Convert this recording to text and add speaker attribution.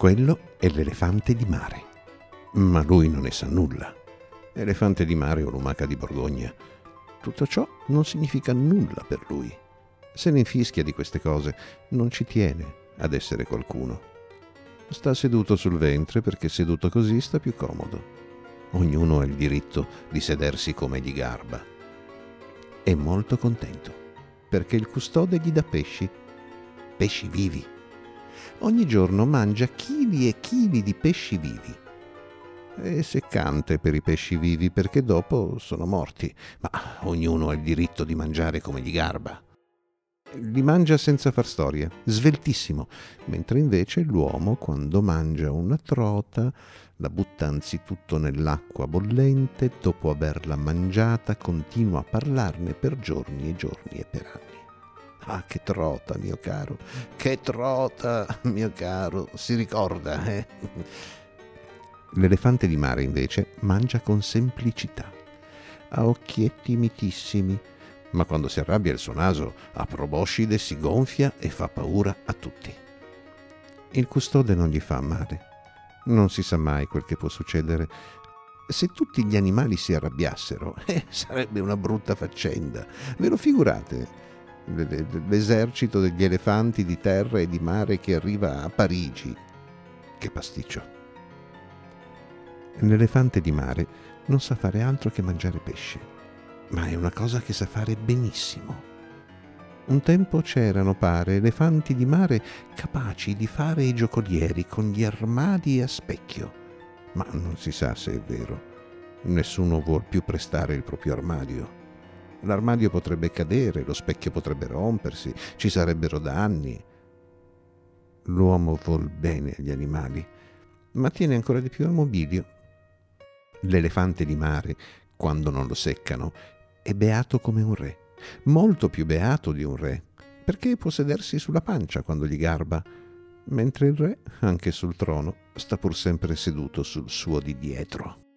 Speaker 1: Quello è l'elefante di mare. Ma lui non ne sa nulla. Elefante di mare o lumaca di Borgogna. Tutto ciò non significa nulla per lui. Se ne infischia di queste cose, non ci tiene ad essere qualcuno. Sta seduto sul ventre perché seduto così sta più comodo. Ognuno ha il diritto di sedersi come gli garba. È molto contento perché il custode gli dà pesci, pesci vivi. Ogni giorno mangia chili e chili di pesci vivi. È seccante per i pesci vivi perché dopo sono morti, ma ognuno ha il diritto di mangiare come gli garba. Li mangia senza far storia, sveltissimo, mentre invece l'uomo quando mangia una trota la butta anzitutto nell'acqua bollente, dopo averla mangiata continua a parlarne per giorni e giorni e per anni. Ah, che trota, mio caro, che trota, mio caro, si ricorda, eh? L'elefante di mare invece mangia con semplicità, ha occhietti mitissimi, ma quando si arrabbia il suo naso a proboscide si gonfia e fa paura a tutti. Il custode non gli fa male. Non si sa mai quel che può succedere. Se tutti gli animali si arrabbiassero, eh, sarebbe una brutta faccenda. Ve lo figurate? L'esercito degli elefanti di terra e di mare che arriva a Parigi. Che pasticcio. L'elefante di mare non sa fare altro che mangiare pesce ma è una cosa che sa fare benissimo. Un tempo c'erano, pare, elefanti di mare capaci di fare i giocolieri con gli armadi a specchio, ma non si sa se è vero. Nessuno vuol più prestare il proprio armadio. L'armadio potrebbe cadere, lo specchio potrebbe rompersi, ci sarebbero danni. L'uomo vuol bene agli animali, ma tiene ancora di più al mobilio. L'elefante di mare, quando non lo seccano, è beato come un re, molto più beato di un re, perché può sedersi sulla pancia quando gli garba, mentre il re, anche sul trono, sta pur sempre seduto sul suo di dietro.